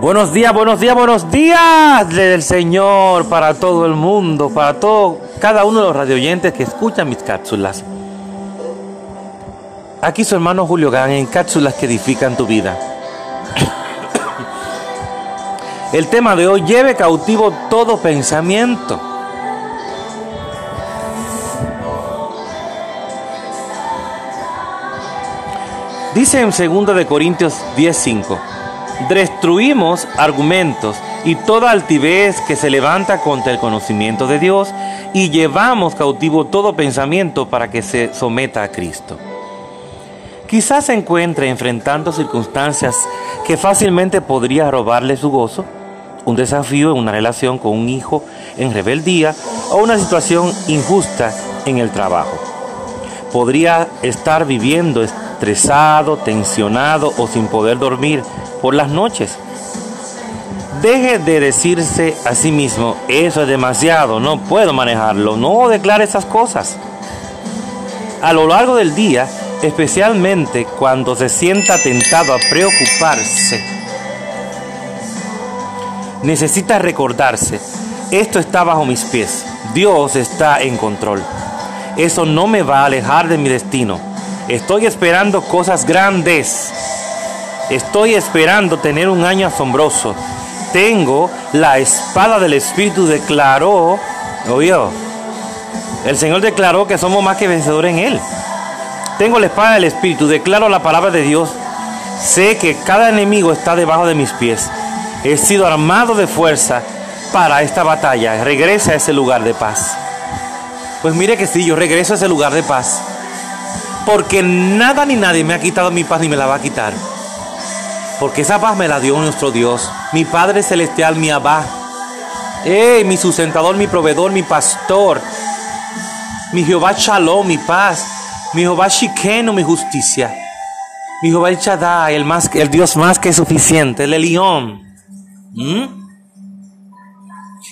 Buenos días, buenos días, buenos días del Señor para todo el mundo, para todo, cada uno de los radioyentes que escuchan mis cápsulas. Aquí su hermano Julio Gán en cápsulas que edifican tu vida. El tema de hoy, lleve cautivo todo pensamiento. Dice en 2 de Corintios 10:5, destruimos argumentos y toda altivez que se levanta contra el conocimiento de Dios y llevamos cautivo todo pensamiento para que se someta a Cristo. Quizás se encuentre enfrentando circunstancias que fácilmente podría robarle su gozo, un desafío en una relación con un hijo en rebeldía o una situación injusta en el trabajo. Podría estar viviendo estresado, tensionado o sin poder dormir por las noches. Deje de decirse a sí mismo, eso es demasiado, no puedo manejarlo, no declare esas cosas. A lo largo del día, especialmente cuando se sienta tentado a preocuparse, necesita recordarse, esto está bajo mis pies, Dios está en control. Eso no me va a alejar de mi destino. Estoy esperando cosas grandes. Estoy esperando tener un año asombroso. Tengo la espada del Espíritu, declaró, el Señor declaró que somos más que vencedores en Él. Tengo la espada del Espíritu, declaro la palabra de Dios. Sé que cada enemigo está debajo de mis pies. He sido armado de fuerza para esta batalla. Regresa a ese lugar de paz. Pues mire que sí, yo regreso a ese lugar de paz. Porque nada ni nadie me ha quitado mi paz ni me la va a quitar. Porque esa paz me la dio nuestro Dios, mi Padre Celestial, mi Abba. Mi sustentador, mi proveedor, mi pastor. Mi Jehová Shalom, mi paz. Mi Jehová Shikeno, mi justicia. Mi Jehová El Shaddai, el, más, el Dios más que suficiente, el Elión. ¿Mm?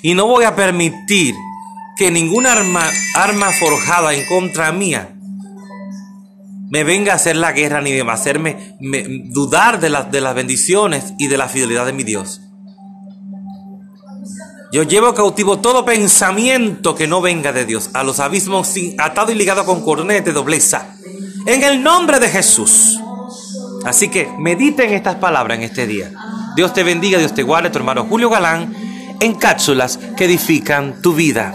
Y no voy a permitir que ninguna arma forjada en contra mía me venga a hacer la guerra ni de hacerme dudar de, de las bendiciones y de la fidelidad de mi Dios. Yo llevo cautivo todo pensamiento que no venga de Dios, a los abismos sin, atado y ligado con cornetes de dobleza, en el nombre de Jesús. Así que mediten estas palabras en este día. Dios te bendiga, Dios te guarde, tu hermano Julio Galán, en cápsulas que edifican tu vida.